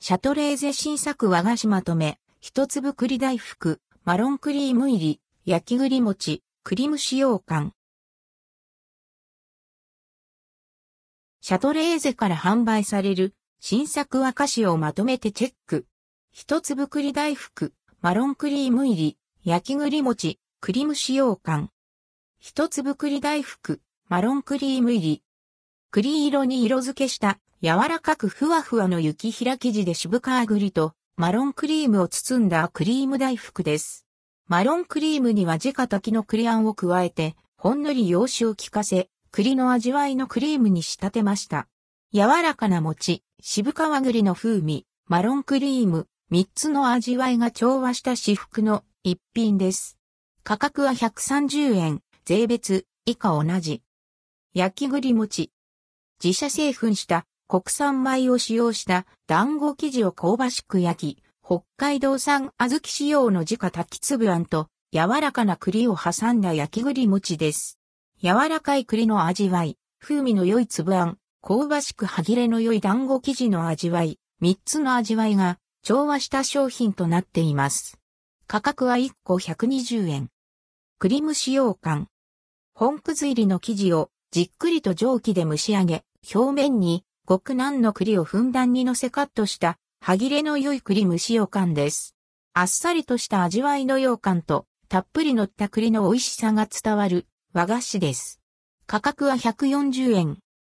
シャトレーゼ新作和菓子まとめ、一粒栗大福、マロンクリーム入り、焼き栗餅、栗蒸し羊羹。シャトレーゼから販売される。新作和菓子をまとめてチェック。一粒栗大福、マロンクリーム入り、焼き栗餅、栗蒸し羊羹。一粒栗大福、マロンクリーム入り。栗色に色付けした。柔らかくふわふわの雪平生地で渋皮栗とマロンクリームを包んだクリーム大福です。マロンクリームには自家炊きの栗あんを加えて、ほんのり洋酒を効かせ、栗の味わいのクリームに仕立てました。柔らかな餅、渋皮栗の風味、マロンクリーム、三つの味わいが調和した至福の一品です。価格は130円、税別、以下同じ。焼き栗餅。自社製粉した国産米を使用した団子生地を香ばしく焼き、北海道産小豆仕様の自家炊き粒あんと柔らかな栗を挟んだ焼き栗餅です。柔らかい栗の味わい、風味の良い粒あん、香ばしく歯切れの良い団子生地の味わい、三つの味わいが調和した商品となっています。価格は1個120円。栗蒸し羊羹。本くず入りの生地をじっくりと蒸気で蒸し上げ、表面に極南の栗をふんだんに乗せカットした歯切れの良い栗蒸し羊羹です。あっさりとした味わいの羊羹とたっぷり乗った栗の美味しさが伝わる和菓子です。価格は140円、